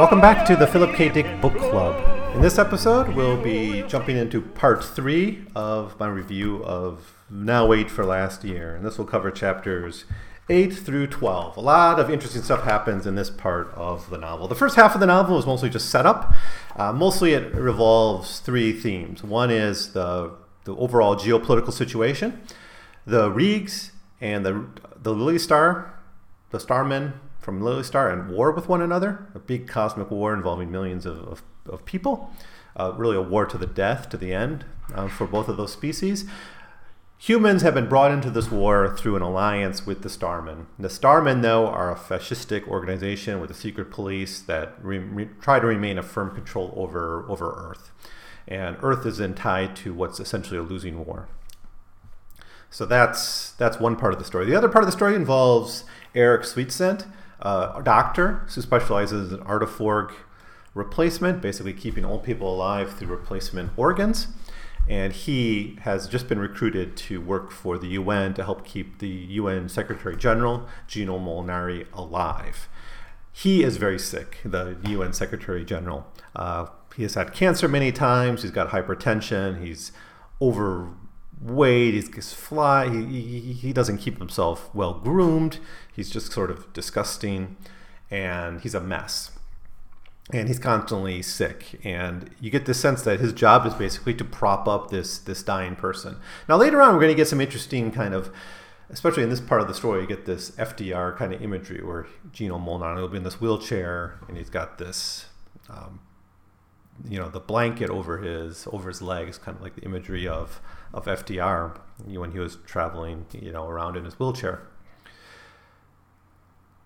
Welcome back to the Philip K. Dick Book Club. In this episode, we'll be jumping into part three of my review of Now Wait for Last Year, and this will cover chapters 8 through 12. A lot of interesting stuff happens in this part of the novel. The first half of the novel is mostly just setup. Uh, mostly it revolves three themes. One is the, the overall geopolitical situation, the Reegs and the, the Lilistar, the Starmen from Lilistar, at war with one another, a big cosmic war involving millions of, of, of people, uh, really a war to the death, to the end uh, for both of those species. Humans have been brought into this war through an alliance with the Starmen. The Starmen, though, are a fascistic organization with a secret police that re- re- try to remain a firm control over, over Earth. And Earth is then tied to what's essentially a losing war. So that's that's one part of the story. The other part of the story involves Eric Sweetscent, uh, a doctor who specializes in artiforg replacement, basically keeping old people alive through replacement organs. And he has just been recruited to work for the UN to help keep the UN Secretary General, Gino Molinari, alive. He is very sick, the UN Secretary General. Uh, he has had cancer many times, he's got hypertension, he's overweight, he's, he's fly, he, he, he doesn't keep himself well groomed, he's just sort of disgusting, and he's a mess. And he's constantly sick and you get the sense that his job is basically to prop up this this dying person. Now later on we're going to get some interesting kind of especially in this part of the story you get this fdr kind of imagery where gino molinari will be in this wheelchair and he's got this um, you know the blanket over his over his legs kind of like the imagery of of fdr when he was traveling you know around in his wheelchair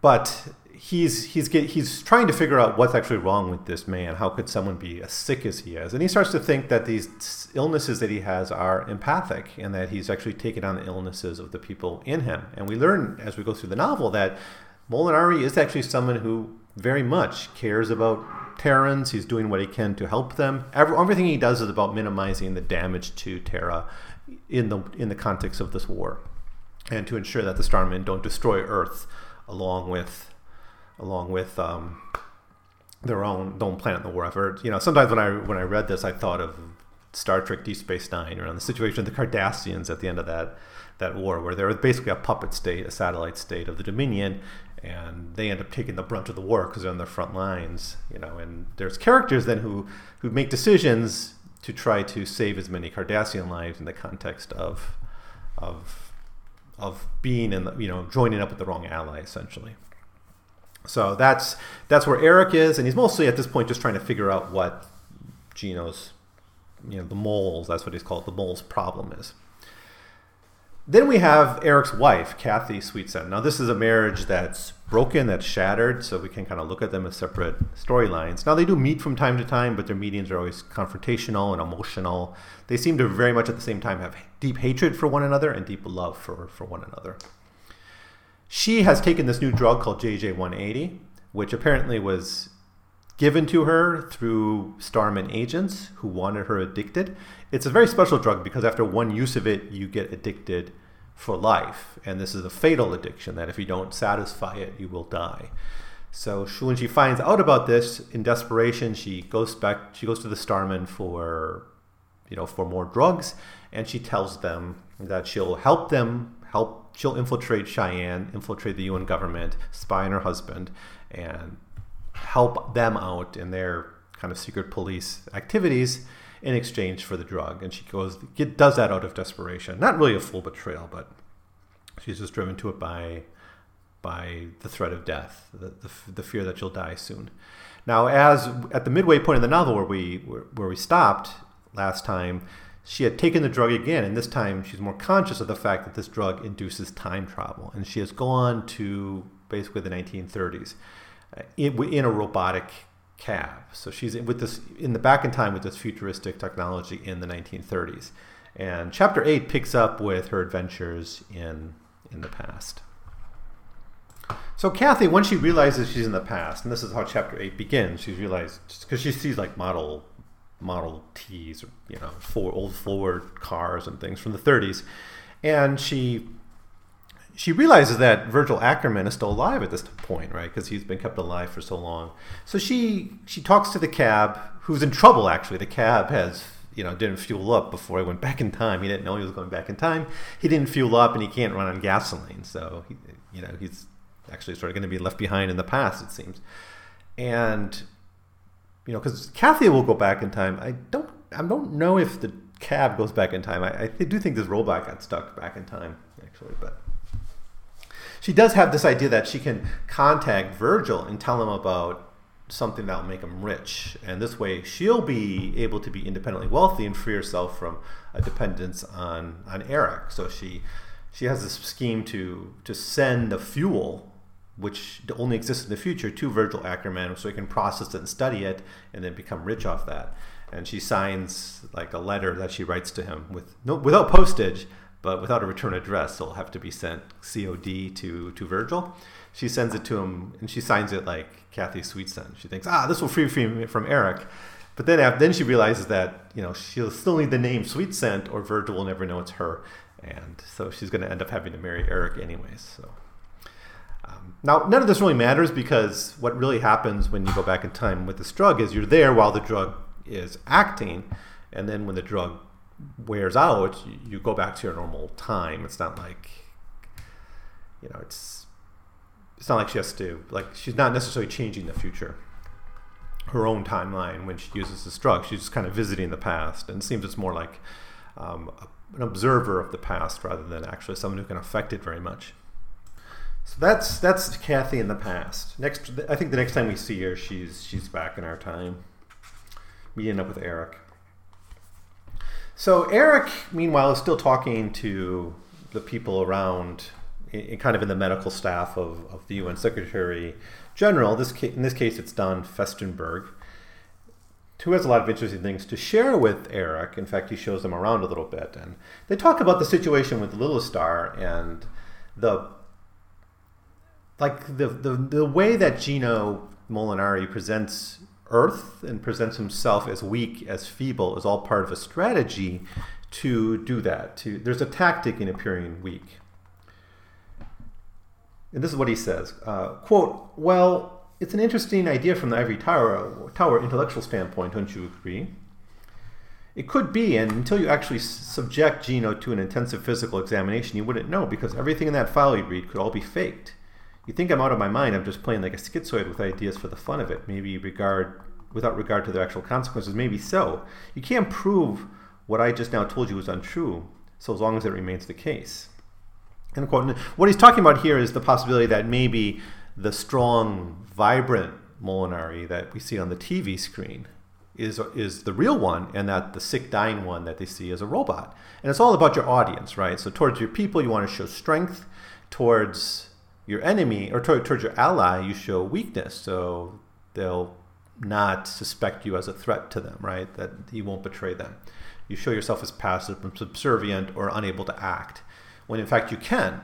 but he's he's get, he's trying to figure out what's actually wrong with this man. How could someone be as sick as he is? And he starts to think that these illnesses that he has are empathic, and that he's actually taken on the illnesses of the people in him. And we learn as we go through the novel that Molinari is actually someone who very much cares about Terrans. He's doing what he can to help them. Every, everything he does is about minimizing the damage to Terra in the in the context of this war, and to ensure that the Starmen don't destroy Earth along with along with um, their own planet in the war effort. You know, sometimes when I when I read this, I thought of Star Trek: Deep Space Nine, around the situation of the Cardassians at the end of that that war, where they're basically a puppet state, a satellite state of the Dominion, and they end up taking the brunt of the war because they're on the front lines. You know, and there's characters then who who make decisions to try to save as many Cardassian lives in the context of of of being in the, you know joining up with the wrong ally essentially. So that's that's where Eric is, and he's mostly at this point just trying to figure out what Gino's, you know, the moles. That's what he's called. The moles problem is. Then we have Eric's wife, Kathy Sweetscent. Now this is a marriage that's broken, that's shattered, so we can kind of look at them as separate storylines. Now they do meet from time to time, but their meetings are always confrontational and emotional. They seem to very much at the same time have deep hatred for one another and deep love for, for one another. She has taken this new drug called JJ180, which apparently was given to her through Starman agents who wanted her addicted. It's a very special drug because after one use of it, you get addicted for life. And this is a fatal addiction that if you don't satisfy it, you will die. So she, when she finds out about this, in desperation, she goes back. She goes to the Starman for, you know, for more drugs, and she tells them that she'll help them help. She'll infiltrate Cheyenne, infiltrate the UN government, spy on her husband, and help them out in their kind of secret police activities in exchange for the drug. And she goes, get, does that out of desperation. Not really a full betrayal, but she's just driven to it by by the threat of death, the, the, the fear that she'll die soon. Now, as at the midway point in the novel where we where, where we stopped last time, she had taken the drug again, and this time she's more conscious of the fact that this drug induces time travel, and she has gone to basically the 1930s. In, in a robotic cab. So she's with this in the back in time with this futuristic technology in the 1930s. And chapter 8 picks up with her adventures in in the past. So Kathy, when she realizes she's in the past, and this is how chapter 8 begins, she realizes because she sees like model Model Ts, or you know, for old Ford cars and things from the 30s, and she she realizes that Virgil Ackerman is still alive at this point, right? Because he's been kept alive for so long. So she she talks to the cab, who's in trouble. Actually, the cab has you know didn't fuel up before he went back in time. He didn't know he was going back in time. He didn't fuel up, and he can't run on gasoline. So he, you know he's actually sort of going to be left behind in the past, it seems. And you know, because Kathy will go back in time. I don't I don't know if the cab goes back in time. I, I do think this robot got stuck back in time, actually, but she does have this idea that she can contact Virgil and tell him about something that will make him rich. And this way, she'll be able to be independently wealthy and free herself from a dependence on, on Eric. So she she has this scheme to to send the fuel, which only exists in the future, to Virgil Ackerman, so he can process it and study it, and then become rich off that. And she signs like a letter that she writes to him with no without postage but without a return address, it'll have to be sent COD to to Virgil. She sends it to him, and she signs it like Kathy Sweetson. She thinks, ah, this will free me from Eric. But then, then she realizes that you know she'll still need the name Sweetscent, or Virgil will never know it's her, and so she's going to end up having to marry Eric anyways. So um, now none of this really matters because what really happens when you go back in time with this drug is you're there while the drug is acting, and then when the drug wears out, you, go back to your normal time. It's not like, you know, it's it's not like she has to like she's not necessarily changing the future, her own timeline when she uses this drug. She's just kind of visiting the past, and it seems it's more like um, an observer of the past rather than actually someone who can affect it very much. So that's that's Kathy in the past. Next, I think the next time we see her, she's she's back in our time, meeting up with Eric. So Eric, meanwhile, is still talking to the people around, in, kind of in the medical staff of, of the UN Secretary General. This in this case, it's Don Festenburg, who has a lot of interesting things to share with Eric. In fact, he shows them around a little bit, and they talk about the situation with Lilistar and the like the the, the way that Gino Molinari presents Earth and presents himself as weak, as feeble, is all part of a strategy to do that. To there's a tactic in appearing weak. And this is what he says: uh, "Quote: Well, it's an interesting idea from the ivory tower, tower intellectual standpoint, don't you agree? It could be, and until you actually subject Gino to an intensive physical examination, you wouldn't know because everything in that file you read could all be faked." you think I'm out of my mind. I'm just playing like a schizoid with ideas for the fun of it. Maybe you regard without regard to their actual consequences. Maybe so. You can't prove what I just now told you is untrue, so as long as it remains the case. End quote. And what he's talking about here is the possibility that maybe the strong, vibrant Molinari that we see on the TV screen is is the real one, and that the sick, dying one that they see is a robot. And it's all about your audience, right? So towards your people, you want to show strength. Towards your enemy or towards your ally, you show weakness. So they'll not suspect you as a threat to them, right? That you won't betray them. You show yourself as passive and subservient or unable to act, when in fact you can.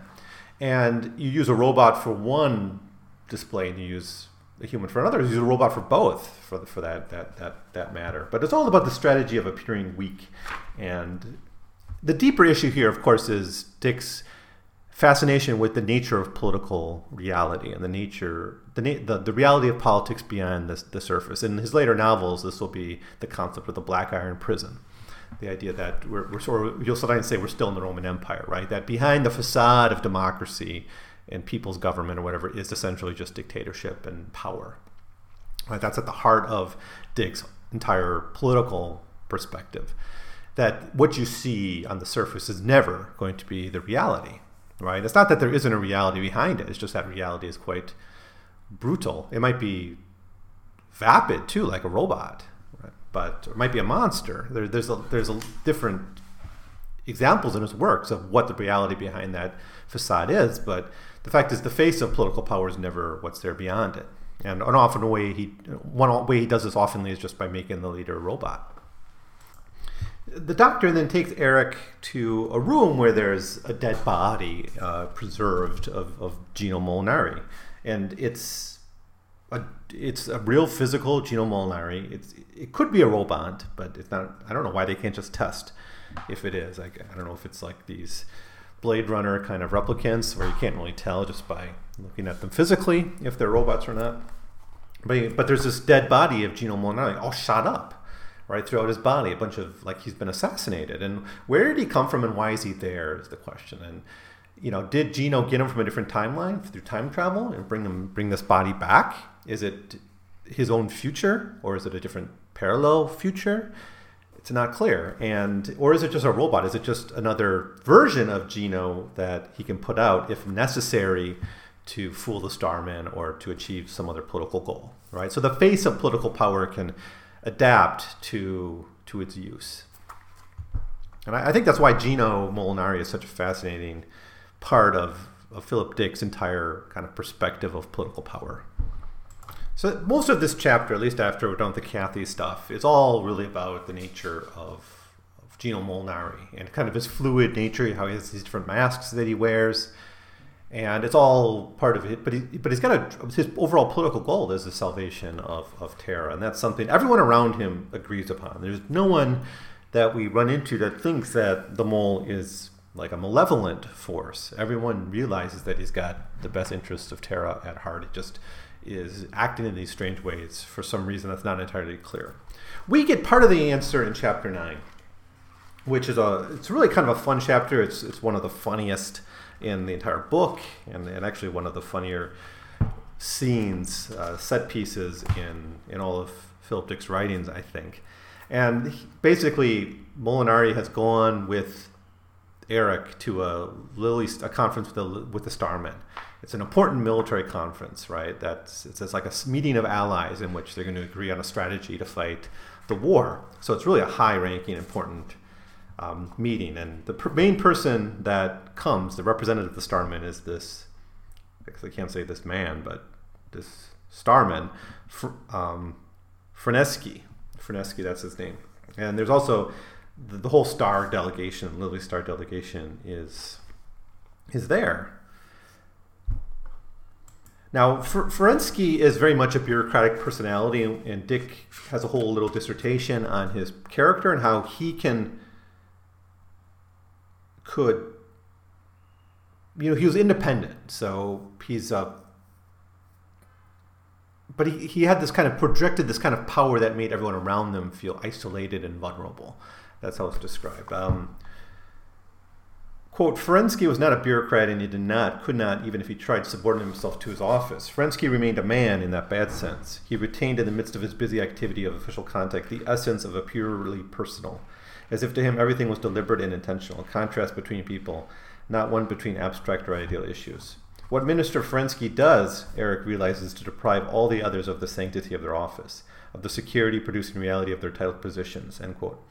And you use a robot for one display and you use a human for another. You use a robot for both, for, the, for that, that, that, that matter. But it's all about the strategy of appearing weak. And the deeper issue here, of course, is Dick's fascination with the nature of political reality and the nature, the, the, the reality of politics beyond the, the surface. In his later novels, this will be the concept of the black iron prison. The idea that we're, we're sort of, you'll sometimes say we're still in the Roman Empire, right? That behind the facade of democracy and people's government or whatever is essentially just dictatorship and power. Right? That's at the heart of Dick's entire political perspective. That what you see on the surface is never going to be the reality right? It's not that there isn't a reality behind it. It's just that reality is quite brutal. It might be vapid too, like a robot, right? but it might be a monster. There, there's a there's a different examples in his works of what the reality behind that facade is. But the fact is, the face of political power is never what's there beyond it. And an often way he one way he does this oftenly is just by making the leader a robot. The doctor then takes Eric to a room where there's a dead body uh, preserved of, of Gino Molinari, and it's a it's a real physical Gino Molinari. It's it could be a robot, but it's not. I don't know why they can't just test if it is. I, I don't know if it's like these Blade Runner kind of replicants where you can't really tell just by looking at them physically if they're robots or not. But, but there's this dead body of Gino Molinari all shot up right throughout his body, a bunch of like he's been assassinated. And where did he come from and why is he there is the question. And you know, did Gino get him from a different timeline through time travel and bring him bring this body back? Is it his own future or is it a different parallel future? it's not clear. And or is it just a robot? Is it just another version of Gino that he can put out if necessary to fool the Starman or to achieve some other political goal? Right. So the face of political power can adapt to to its use. And I, I think that's why Gino Molinari is such a fascinating part of, of Philip Dick's entire kind of perspective of political power. So most of this chapter, at least after we're done with the Kathy stuff, is all really about the nature of, of Gino Molinari and kind of his fluid nature, how he has these different masks that he wears, and it's all part of it. But he, but he's got a his overall political goal is the salvation of of Terra, and that's something everyone around him agrees upon. There's no one that we run into that thinks that the mole is like a malevolent force. Everyone realizes that he's got the best interests of Terra at heart. It just is acting in these strange ways for some reason that's not entirely clear. We get part of the answer in chapter 9, which is a it's really kind of a fun chapter. It's it's one of the funniest in the entire book and, and actually one of the funnier scenes, uh, set pieces in in all of Philip Dick's writings, I think. And he, basically Molinari has gone with Eric to a Lily a conference with the with the Starmen it's an important military conference, right? That's it's, it's like a meeting of allies in which they're going to agree on a strategy to fight the war. So it's really a high-ranking, important um, meeting. And the main person that comes, the representative of the Starmen, is this. I can't say this man, but this Starman, Fr- um, that's his name. And there's also the, the whole Star delegation, Lilistar delegation, is is there now, Ferensky is very much a bureaucratic personality, and Dick has a whole little dissertation on his character and how he can could you know he was independent, so he's a but he, he had this kind of projected this kind of power that made everyone around them feel isolated and vulnerable. That's how it's described. Um, Quote, Ferensky was not a bureaucrat and he did not, could not, even if he tried, subordinate himself to his office. Ferensky remained a man in that bad sense. He retained in the midst of his busy activity of official contact the essence of a purely personal, as if to him everything was deliberate and intentional, a contrast between people, not one between abstract or ideal issues. What Minister Ferensky does, Eric realizes, is to deprive all the others of the sanctity of their office, of the security producing reality of their titled positions. End quote.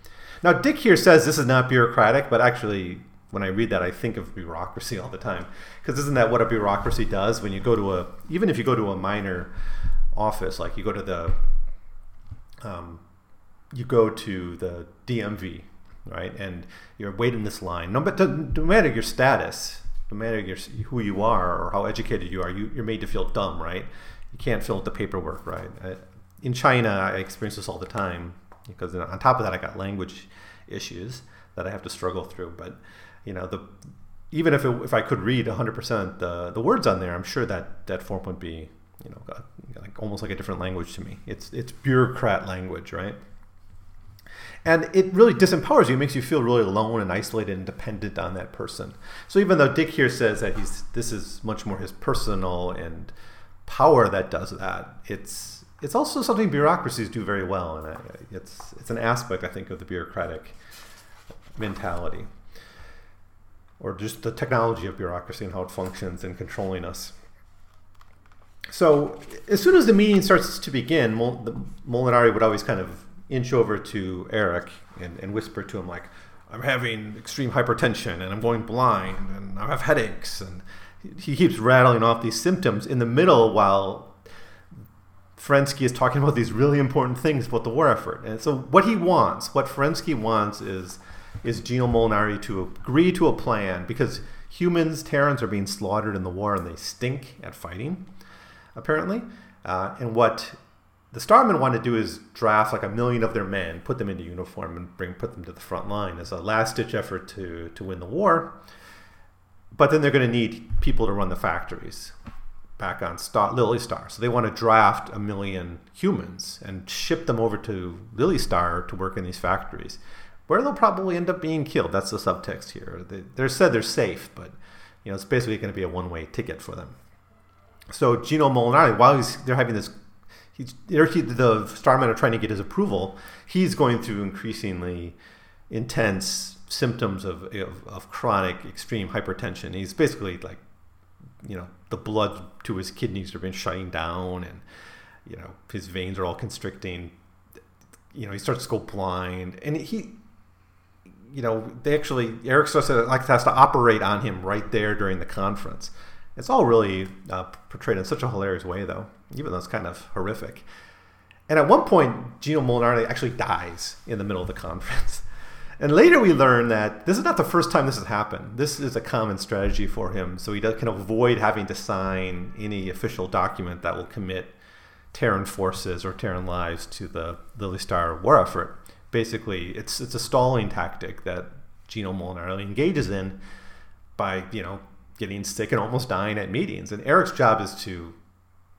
Now, Dick here says this is not bureaucratic, but actually, when I read that, I think of bureaucracy all the time. Because isn't that what a bureaucracy does? When you go to a, even if you go to a minor office, like you go to the, um, you go to the DMV, right? And you're waiting in this line. No, but no matter your status, no matter your, who you are or how educated you are, you, you're made to feel dumb, right? You can't fill out the paperwork, right? I, in China, I experience this all the time because on top of that, I got language issues that I have to struggle through. But you know the even if it, if I could read 100% the the words on there, I'm sure that that form would be you know like almost like a different language to me. It's it's bureaucrat language, right? And it really disempowers you. It makes you feel really alone and isolated and dependent on that person. So even though Dick here says that he's this is much more his personal and power that does that, it's it's also something bureaucracies do very well, and it's it's an aspect I think of the bureaucratic mentality or just the technology of bureaucracy and how it functions in controlling us. So as soon as the meeting starts to begin, Mol- Molinari would always kind of inch over to Eric and, and whisper to him like, "I'm having extreme hypertension and I'm going blind and I have headaches." And he keeps rattling off these symptoms in the middle while Ferensky is talking about these really important things about the war effort. And so what he wants, what Ferensky wants is is Gino Molinari to agree to a plan because humans, Terrans are being slaughtered in the war and they stink at fighting, apparently. Uh, and what the Starmen want to do is draft like a million of their men, put them into uniform, and bring put them to the front line as a last ditch effort to to win the war. But then they're going to need people to run the factories back on Star, Lilistar. So they want to draft a million humans and ship them over to Lilistar to work in these factories, where they'll probably end up being killed. That's the subtext here. They, they're said they're safe, but you know it's basically going to be a one-way ticket for them. So Gino Molinari, while he's, they're having this he's he, the Starmen are trying to get his approval. He's going through increasingly intense symptoms of, of, of chronic extreme hypertension. He's basically like, you know, the blood to his kidneys are been shutting down, and you know his veins are all constricting. You know, he starts to go blind, and he. You know, they actually Eric like has to operate on him right there during the conference. It's all really uh, portrayed in such a hilarious way, though even though it's kind of horrific. And at one point, Gino Molinari actually dies in the middle of the conference. And later we learn that this is not the first time this has happened. This is a common strategy for him, so he can avoid having to sign any official document that will commit Terran forces or Terran lives to the Lilistar war effort. Basically, it's it's a stalling tactic that Gino Molinari engages in by you know getting sick and almost dying at meetings. And Eric's job is to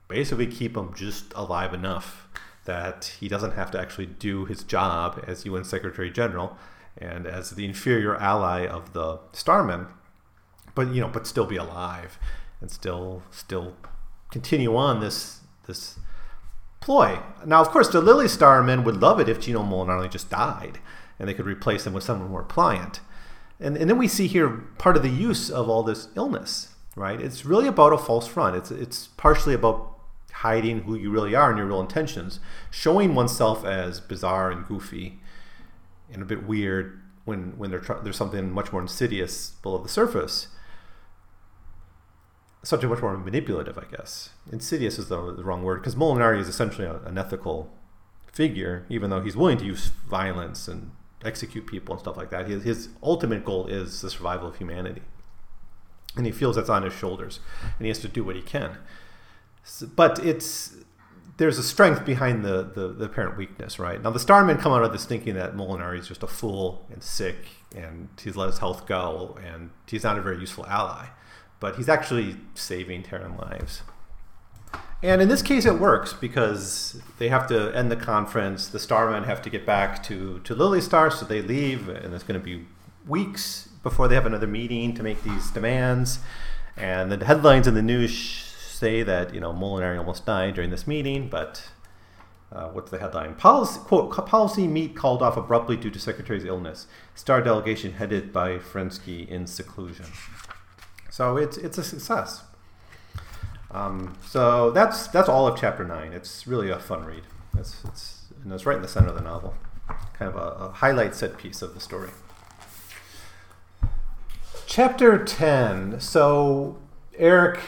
basically keep him just alive enough that he doesn't have to actually do his job as UN Secretary General and as the inferior ally of the Starmen, but you know, but still be alive and still still continue on this this ploy. Now, of course, the Lilistar men would love it if Gino Molinari just died and they could replace him with someone more pliant. And, and then we see here part of the use of all this illness, right? It's really about a false front. It's, it's partially about hiding who you really are and your real intentions, showing oneself as bizarre and goofy and a bit weird when when there's something much more insidious below the surface. Something much more manipulative, I guess. Insidious is the, the wrong word because Molinari is essentially a, an ethical figure, even though he's willing to use violence and execute people and stuff like that. His, his ultimate goal is the survival of humanity. And he feels that's on his shoulders, and he has to do what he can but it's there's a strength behind the, the, the apparent weakness, right? Now, the Starmen come out of this thinking that Molinari is just a fool and sick, and he's let his health go, and he's not a very useful ally. But he's actually saving Terran lives. And in this case, it works because they have to end the conference. The Starmen have to get back to, to Lilistar, so they leave, and it's going to be weeks before they have another meeting to make these demands. And the headlines in the news say that you know Molinari almost died during this meeting, but uh, what's the headline? Policy quote policy meet called off abruptly due to secretary's illness. Star delegation headed by Ferensky in seclusion. So it's it's a success. Um, so that's that's all of chapter nine. It's really a fun read. It's it's and it's right in the center of the novel, kind of a, a highlight set piece of the story. Chapter ten. So Eric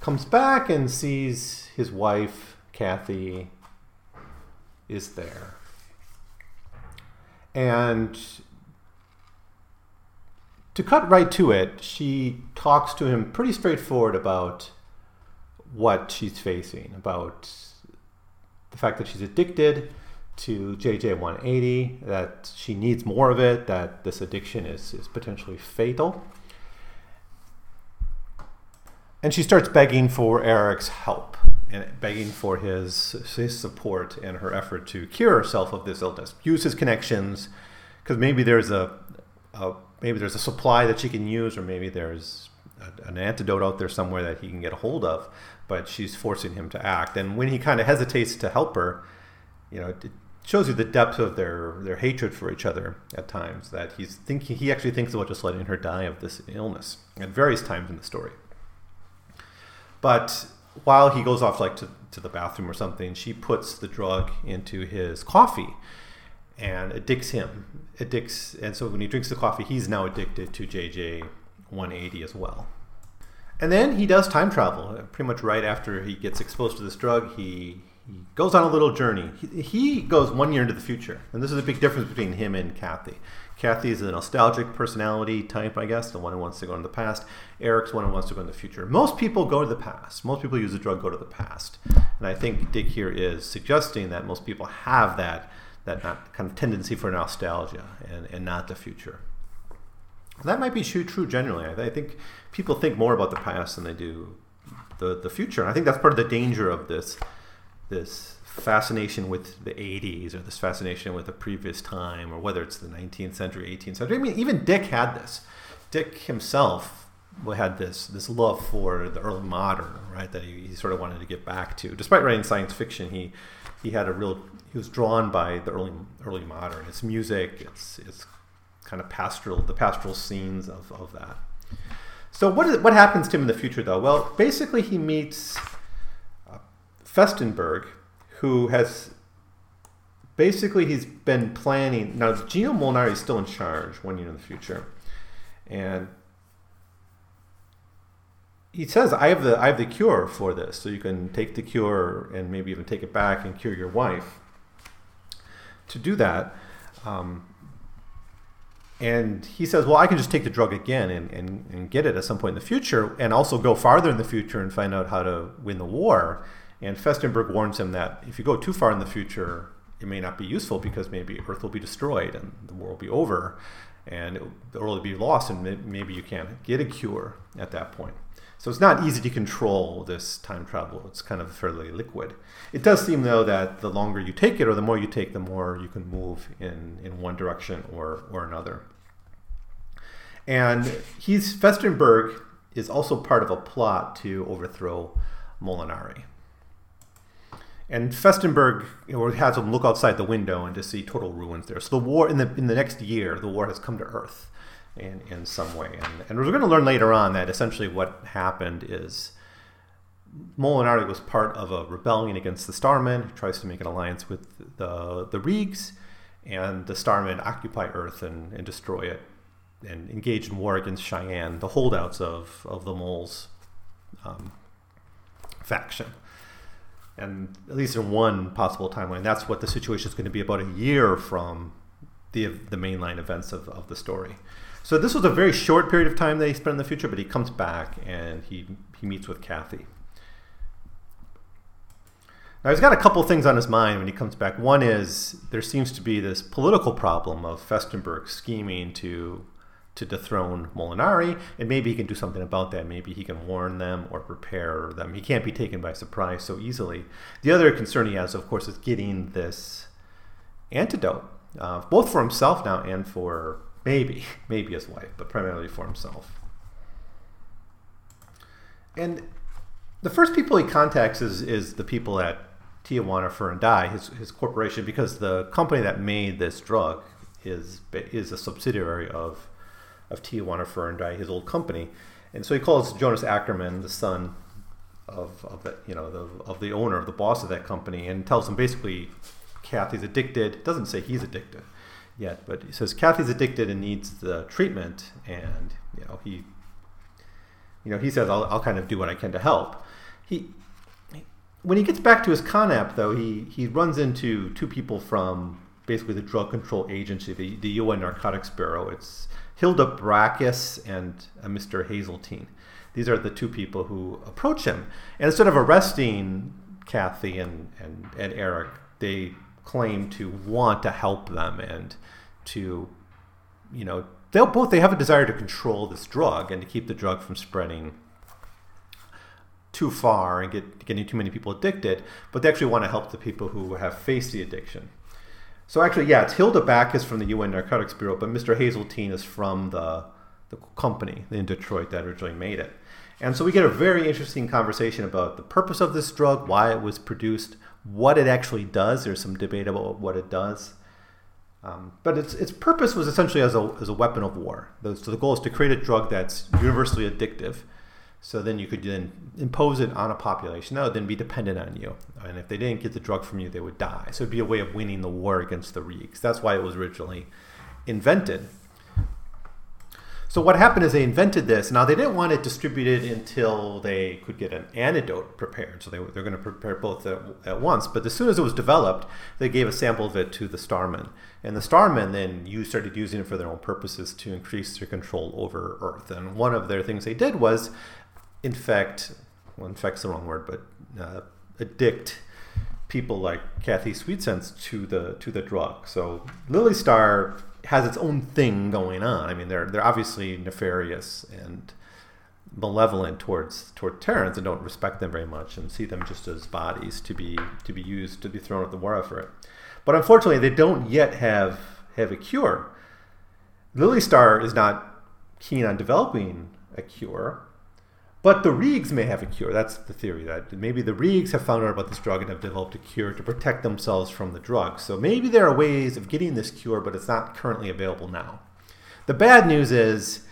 comes back and sees his wife, Kathy, is there. And to cut right to it, she talks to him pretty straightforward about what she's facing, about the fact that she's addicted to JJ180, that she needs more of it, that this addiction is, is potentially fatal. And she starts begging for Eric's help and begging for his, his support in her effort to cure herself of this illness. Use his connections, because maybe there's a, a, maybe there's a supply that she can use, or maybe there's a, an antidote out there somewhere that he can get a hold of. But she's forcing him to act, and when he kind of hesitates to help her, you know, it shows you the depth of their their hatred for each other at times. That he's thinking he actually thinks about just letting her die of this illness at various times in the story. But while he goes off like to, to the bathroom or something, she puts the drug into his coffee and addicts him. Addicts, and so when he drinks the coffee, he's now addicted to JJ 180 as well. And then he does time travel. Pretty much right after he gets exposed to this drug, he goes on a little journey. He, he goes one year into the future, and this is a big difference between him and Kathy. Kathy is a nostalgic personality type, I guess, the one who wants to go into the past. Eric's one who wants to go in the future. Most people go to the past. Most people use the drug go to the past, and I think Dick here is suggesting that most people have that that kind of tendency for nostalgia and, and not the future. That might be true, true generally. I, I think people think more about the past than they do the, the future. And I think that's part of the danger of this this fascination with the 80s or this fascination with the previous time or whether it's the 19th century 18th century i mean even dick had this dick himself had this this love for the early modern right that he, he sort of wanted to get back to. Despite writing science fiction he he had a real he was drawn by the early early modern. It's music it's it's kind of pastoral the pastoral scenes of, of that. So what is, what happens to him in the future though? Well basically he meets uh, Festenburg who has basically he's been planning. Now Gino Molinari is still in charge one year in the future, and he says, "I have the I have the cure for this, so you can take the cure and maybe even take it back and cure your wife." To do that. Um, and he says, well, I can just take the drug again and, and, and get it at some point in the future and also go farther in the future and find out how to win the war. And Festenburg warns him that if you go too far in the future, it may not be useful because maybe Earth will be destroyed and the war will be over and it, the world will be lost and maybe you can't get a cure at that point. So it's not easy to control this time travel. It's kind of fairly liquid. It does seem, though, that the longer you take it or the more you take, the more you can move in, in one direction or, or another. And he's Festenburg is also part of a plot to overthrow Molinari. And Festenburg you know, has him look outside the window and to see total ruins there. So the war in the in the next year, the war has come to Earth in, in some way. And, and we're going to learn later on that essentially what happened is Molinari was part of a rebellion against the Starmen, who tries to make an alliance with the the Reegs, and the Starmen occupy Earth and, and destroy it and engage in war against Cheyenne, the holdouts of, of the Moles um, faction and at least in one possible timeline, that's what the situation is going to be about a year from the the mainline events of, of the story. So this was a very short period of time that he spent in the future, but he comes back and he he meets with Kathy. Now he's got a couple things on his mind when he comes back. One is there seems to be this political problem of Festenburg scheming to to dethrone Molinari, and maybe he can do something about that. Maybe he can warn them or prepare them. He can't be taken by surprise so easily. The other concern he has, of course, is getting this antidote, uh, both for himself now and for maybe, maybe his wife, but primarily for himself. And the first people he contacts is, is the people at Tijuana Dye, his, his corporation, because the company that made this drug is, is a subsidiary of of Tijuana Dye, his old company. And so he calls Jonas Ackerman, the son of, of the, you know, the, of the owner, of the boss of that company, and tells him basically Kathy's addicted. Doesn't say he's addicted yet, but he says Kathy's addicted and needs the treatment, and you know he, you know he says I'll, I'll kind of do what I can to help. He, when he gets back to his Conap though, he he runs into two people from basically the drug control agency, the the UN Narcotics Bureau. It's Hilda Brackus and uh, Mr. Hazeltine. These are the two people who approach him. And instead of arresting Kathy and, and, and Eric, they claim to want to help them and to, you know, they'll both they have a desire to control this drug and to keep the drug from spreading too far and get getting too many people addicted, but they actually want to help the people who have faced the addiction. So actually, yeah, it's Hilda Backus from the UN Narcotics Bureau, but Mr. Hazeltine is from the the company in Detroit that originally made it. And so we get a very interesting conversation about the purpose of this drug, why it was produced, what it actually does. There's some debate about what it does. Um, but its, its purpose was essentially as a, as a weapon of war. So the goal is to create a drug that's universally addictive so then you could then impose it on a population that would then be dependent on you. And if they didn't get the drug from you, they would die. So it'd be a way of winning the war against the Reegs. That's why it was originally invented. So what happened is they invented this. Now they didn't want it distributed until they could get an antidote prepared. So they, they're going to prepare both at, at, once. But as soon as it was developed, they gave a sample of it to the Starmen. And the Starmen then you started using it for their own purposes to increase their control over Earth. And one of their things they did was infect, well, infect's the wrong word, but uh, addict people like Kathy Sweetscent to the to the drug. So Lilistar has its own thing going on. I mean, they're they're obviously nefarious and malevolent towards toward Terrans and don't respect them very much and see them just as bodies to be to be used to be thrown at the war effort. But unfortunately, they don't yet have have a cure. Lilistar is not keen on developing a cure but the Reegs may have a cure. That's the theory that maybe the Reegs have found out about this drug and have developed a cure to protect themselves from the drug. So maybe there are ways of getting this cure, but it's not currently available now. The bad news is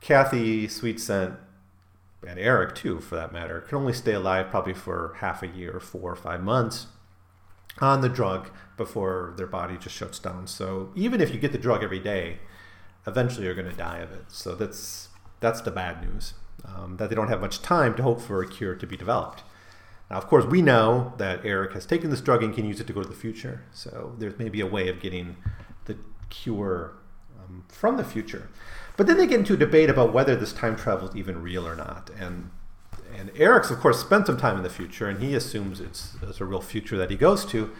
Kathy Sweetscent and Eric too, for that matter, can only stay alive probably for half a year, four or five months on the drug before their body just shuts down. So even if you get the drug every day, eventually you're going to die of it. So that's that's the bad news um, that they don't have much time to hope for a cure to be developed. Now, of course, we know that Eric has taken this drug and can use it to go to the future. So there's maybe a way of getting the cure um, from the future. But then they get into a debate about whether this time travel is even real or not. And and Eric's, of course, spent some time in the future, and he assumes it's, it's a real future that he goes to.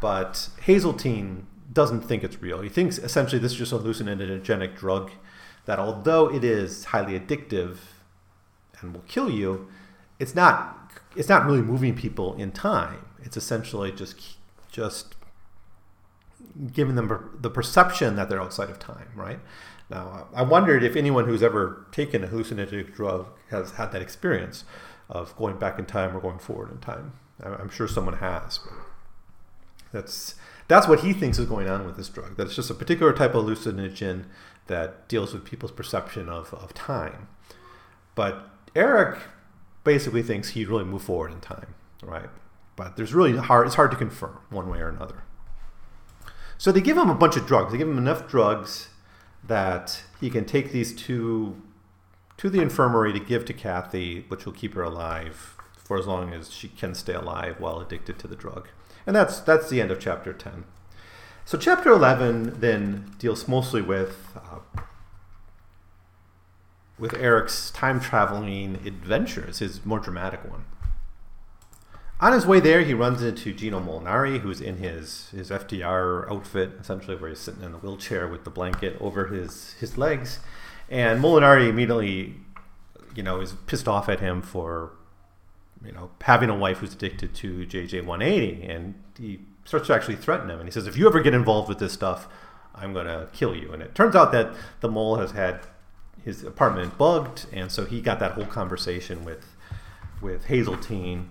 But Hazeltine doesn't think it's real. He thinks essentially this is just a hallucinogenic drug that, although it is highly addictive, and will kill you, it's not it's not really moving people in time. It's essentially just just giving them the perception that they're outside of time, right? Now, I wondered if anyone who's ever taken a hallucinogenic drug has had that experience of going back in time or going forward in time. I'm sure someone has. That's that's what he thinks is going on with this drug. That it's just a particular type of hallucinogen that deals with people's perception of, of time. But Eric basically thinks he'd really move forward in time, right? But there's really hard. It's hard to confirm one way or another. So they give him a bunch of drugs. They give him enough drugs that he can take these to to the infirmary to give to Kathy, which will keep her alive for as long as she can stay alive while addicted to the drug. And that's that's the end of chapter 10. So chapter 11 then deals mostly with uh, with Eric's time traveling adventures, his more dramatic one. On his way there, he runs into Gino Molinari, who's in his, his FDR outfit, essentially, where he's sitting in the wheelchair with the blanket over his, his legs. And Molinari immediately, you know, is pissed off at him for, you know, having a wife who's addicted to JJ180. And he starts to actually threaten him. And he says, if you ever get involved with this stuff, I'm going to kill you. And it turns out that the mole has had his apartment bugged, and so he got that whole conversation with with Hazeltine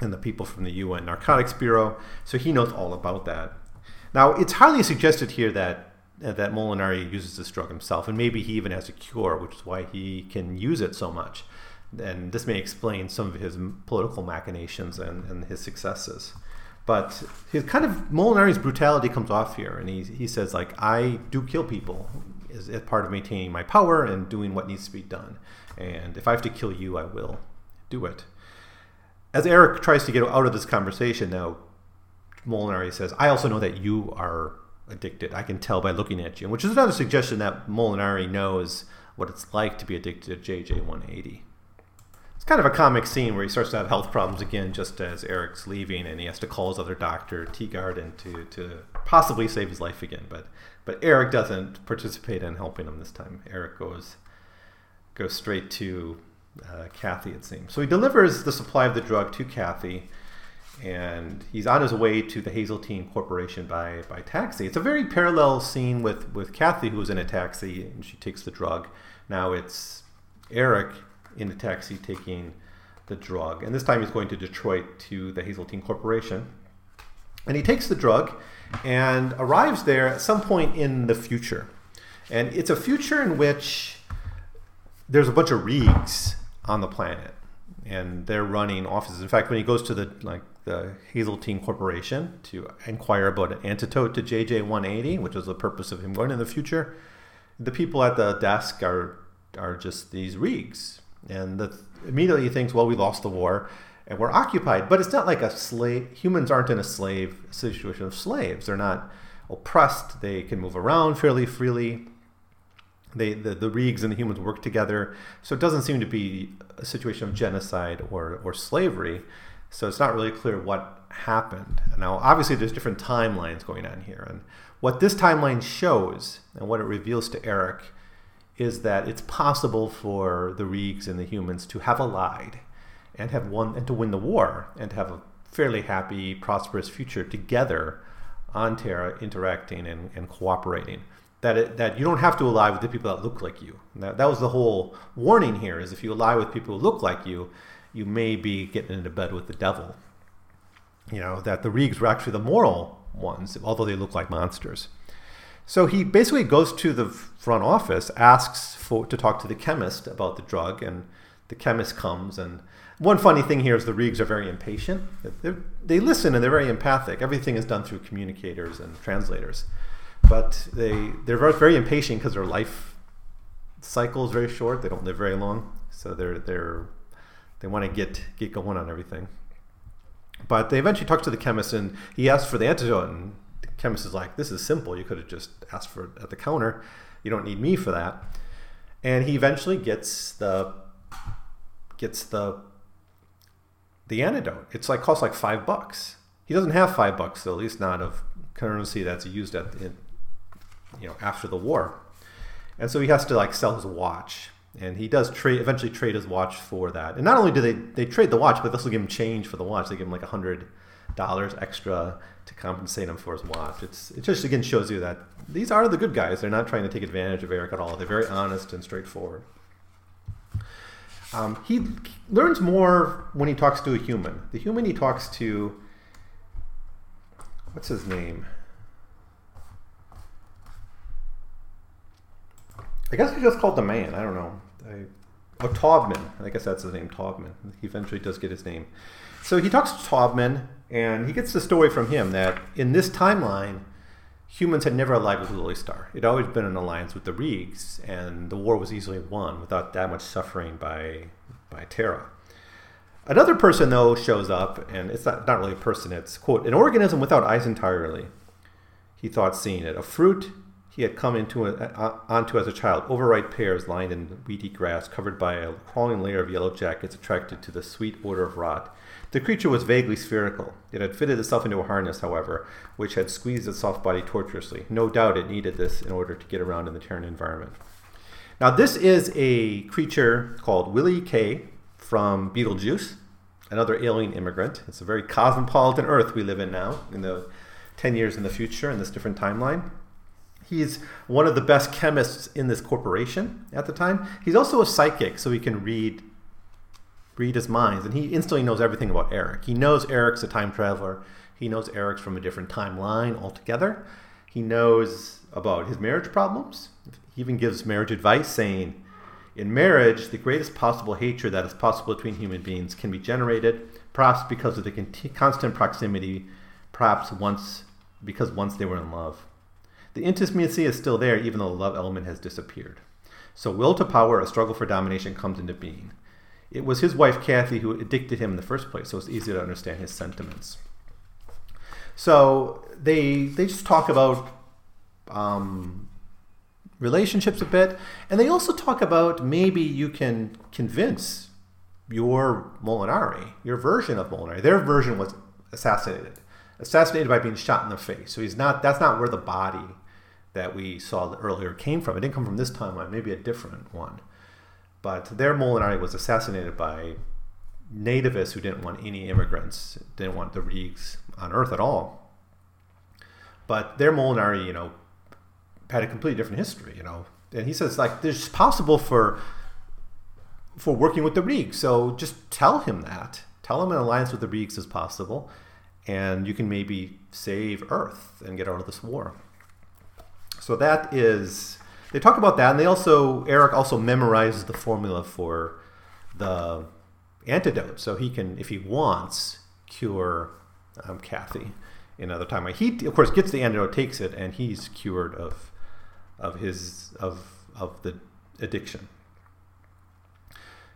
and the people from the UN Narcotics Bureau. So he knows all about that. Now, it's highly suggested here that uh, that Molinari uses this drug himself, and maybe he even has a cure, which is why he can use it so much. And this may explain some of his political machinations and, and his successes. But his kind of Molinari's brutality comes off here, and he, he says like, "I do kill people is, part of maintaining my power and doing what needs to be done. And if I have to kill you, I will do it. As Eric tries to get out of this conversation now, Molinari says, I also know that you are addicted. I can tell by looking at you, which is another suggestion that Molinari knows what it's like to be addicted to JJ180. It's kind of a comic scene where he starts to have health problems again just as Eric's leaving and he has to call his other doctor, Teagarden, to, to possibly save his life again. But but Eric doesn't participate in helping him this time. Eric goes goes straight to uh, Kathy, it seems. So he delivers the supply of the drug to Kathy, and he's on his way to the Hazeltine Corporation by by taxi. It's a very parallel scene with with Kathy, who's in a taxi and she takes the drug. Now it's Eric in a taxi taking the drug, and this time he's going to Detroit to the Hazeltine Corporation, and he takes the drug and arrives there at some point in the future. And it's a future in which there's a bunch of Reegs on the planet and they're running offices. In fact, when he goes to the like the Hazeltine Corporation to inquire about an antidote to JJ180, which was the purpose of him going in the future, the people at the desk are are just these Reegs, and the, immediately he thinks, well, we lost the war and we're occupied. But it's not like a slave. Humans aren't in a slave situation of slaves. They're not oppressed. They can move around fairly freely. They, the, the Reegs and the humans work together. So it doesn't seem to be a situation of genocide or, or slavery. So it's not really clear what happened. Now, obviously, there's different timelines going on here. And what this timeline shows and what it reveals to Eric is that it's possible for the Reegs and the humans to have allied and have won and to win the war and to have a fairly happy, prosperous future together on Terra, interacting and, and cooperating. That it, that you don't have to ally with the people that look like you. That, that was the whole warning here: is if you ally with people who look like you, you may be getting into bed with the devil. You know that the Reegs were actually the moral ones, although they look like monsters. So he basically goes to the front office, asks for to talk to the chemist about the drug, and the chemist comes. And one funny thing here is the Reegs are very impatient. They're, they listen and they're very empathic. Everything is done through communicators and translators, but they they're very, very impatient because their life cycle is very short. They don't live very long, so they're they're they want to get get going on everything. But they eventually talk to the chemist, and he asks for the antidote, and chemist is like, "This is simple. You could have just asked for it at the counter. You don't need me for that." And he eventually gets the gets the the antidote. It's like costs like five bucks. He doesn't have five bucks, though, at least not of currency that's used at in, you know after the war. And so he has to like sell his watch, and he does trade eventually trade his watch for that. And not only do they they trade the watch, but this will give him change for the watch. They give him like a hundred dollars extra to compensate him for his watch. It's it just again shows you that these are the good guys. They're not trying to take advantage of Eric at all. They're very honest and straightforward. Um, he learns more when he talks to a human. The human he talks to, what's his name? I guess he just called the man. I don't know. I, oh, Taubman. I guess that's his name, Taubman. He eventually does get his name. So he talks to Taubman, and he gets the story from him that in this timeline, humans had never allied with Lilistar. It had always been an alliance with the Reegs, and the war was easily won without that much suffering by by Terra. Another person though shows up, and it's not, not really a person. It's quote an organism without eyes entirely. He thought seeing it, a fruit he had come into a, onto as a child, overripe pears lined in weedy grass, covered by a crawling layer of yellow jackets, attracted to the sweet odor of rot. The creature was vaguely spherical. It had fitted itself into a harness, however, which had squeezed its soft body tortuously. No doubt it needed this in order to get around in the Terran environment. Now, this is a creature called Willy K from Betelgeuse, another alien immigrant. It's a very cosmopolitan Earth we live in now, in the 10 years in the future, in this different timeline. He's one of the best chemists in this corporation at the time. He's also a psychic, so he can read read his minds, and he instantly knows everything about Eric. He knows Eric's a time traveler. He knows Eric's from a different timeline altogether. He knows about his marriage problems. He even gives marriage advice, saying, "In marriage, the greatest possible hatred that is possible between human beings can be generated, perhaps because of the constant proximity, perhaps once because once they were in love. The intimacy is still there, even though the love element has disappeared." So, will to power, a struggle for domination, comes into being. It was his wife Kathy who addicted him in the first place, so it's easy to understand his sentiments. So they they just talk about um, relationships a bit, and they also talk about maybe you can convince your Molinari, your version of Molinari. Their version was assassinated, assassinated by being shot in the face. So he's not. That's not where the body that we saw earlier came from. It didn't come from this timeline. Maybe a different one. But their Molinari was assassinated by nativists who didn't want any immigrants, didn't want the Reegs on Earth at all. But their Molinari, you know, had a completely different history, you know. And he says like there's possible for for working with the Reegs. So just tell him that. Tell him an alliance with the Reegs is possible, and you can maybe save Earth and get out of this war. So that is they talk about that, and they also Eric also memorizes the formula for the antidote, so he can, if he wants, cure um, Kathy in another time. He of course gets the antidote, takes it, and he's cured of of his of of the addiction.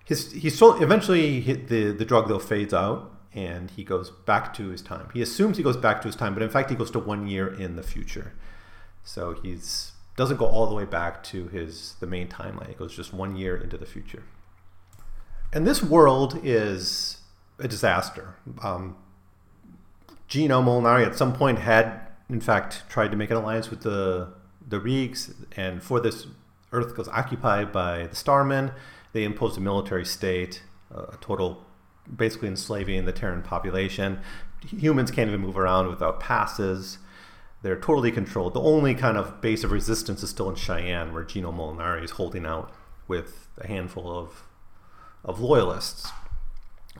His he so eventually the the drug though fades out and he goes back to his time. He assumes he goes back to his time, but in fact he goes to one year in the future. So he's doesn't go all the way back to his the main timeline. It goes just one year into the future. And this world is a disaster. Um, Gino Molinari at some point had, in fact, tried to make an alliance with the the Reegs, and for this, Earth was occupied by the Starmen. They imposed a military state, a total, basically enslaving the Terran population. Humans can't even move around without passes. They're totally controlled. The only kind of base of resistance is still in Cheyenne, where Gino Molinari is holding out with a handful of of loyalists.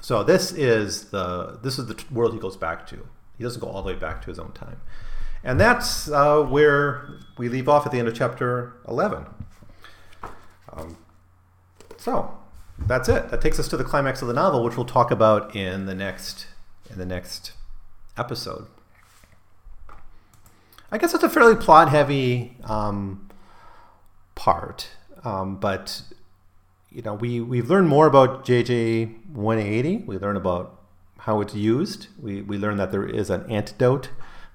So this is the this is the world he goes back to. He doesn't go all the way back to his own time, and that's uh, where we leave off at the end of chapter eleven. Um, so that's it. That takes us to the climax of the novel, which we'll talk about in the next in the next episode. I guess it's a fairly plot heavy um, part, um, but you know we we've learned more about JJ 180. We learn about how it's used. We we learn that there is an antidote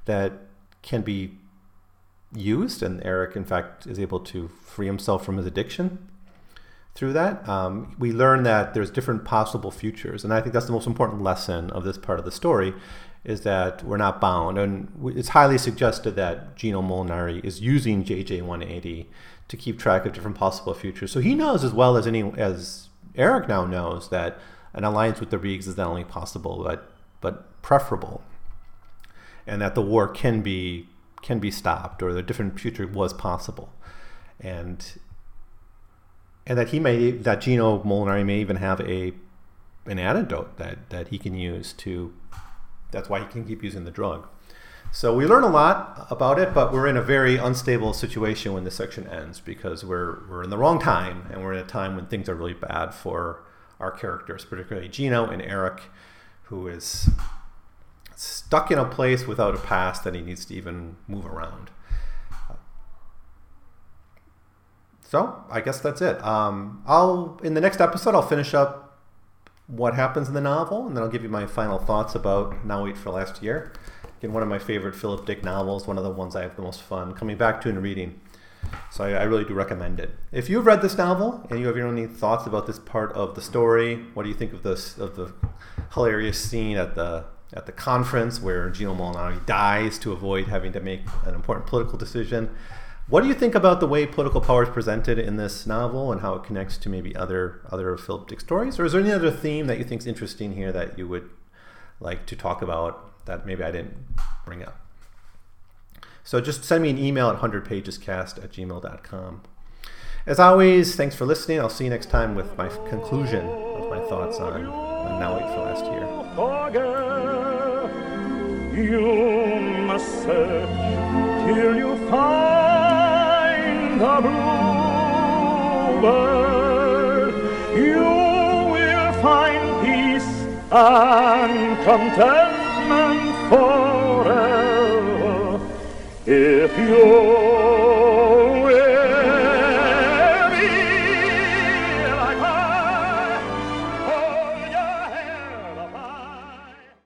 that can be used, and Eric, in fact, is able to free himself from his addiction through that. Um, we learn that there's different possible futures, and I think that's the most important lesson of this part of the story is that we're not bound. And it's highly suggested that Gino Molinari is using JJ180 to keep track of different possible futures. So he knows as well as any as Eric now knows that an alliance with the Reegs is not only possible but but preferable, and that the war can be can be stopped or the different future was possible, and and that he may that Gino Molinari may even have a an antidote that that he can use to that's why he can keep using the drug. So we learn a lot about it, but we're in a very unstable situation when this section ends because we're we're in the wrong time and we're in a time when things are really bad for our characters, particularly Gino and Eric, who is stuck in a place without a past that he needs to even move around. So I guess that's it. Um, I'll in the next episode I'll finish up what happens in the novel, and then I'll give you my final thoughts about Now Wait for Last Year. Again, one of my favorite Philip Dick novels, one of the ones I have the most fun coming back to and reading. So I, I, really do recommend it. If you've read this novel and you have your own thoughts about this part of the story, what do you think of this of the hilarious scene at the at the conference where Gino Molinari dies to avoid having to make an important political decision? What do you think about the way political power is presented in this novel and how it connects to maybe other other Philip Dick stories? Or is there any other theme that you think is interesting here that you would like to talk about that maybe I didn't bring up? So just send me an email at 100pagescast at gmail.com. As always, thanks for listening. I'll see you next time with my conclusion of my thoughts on, on Now Wait for Last Year. You must search till you find the bluebird, you will find peace and contentment forever. If you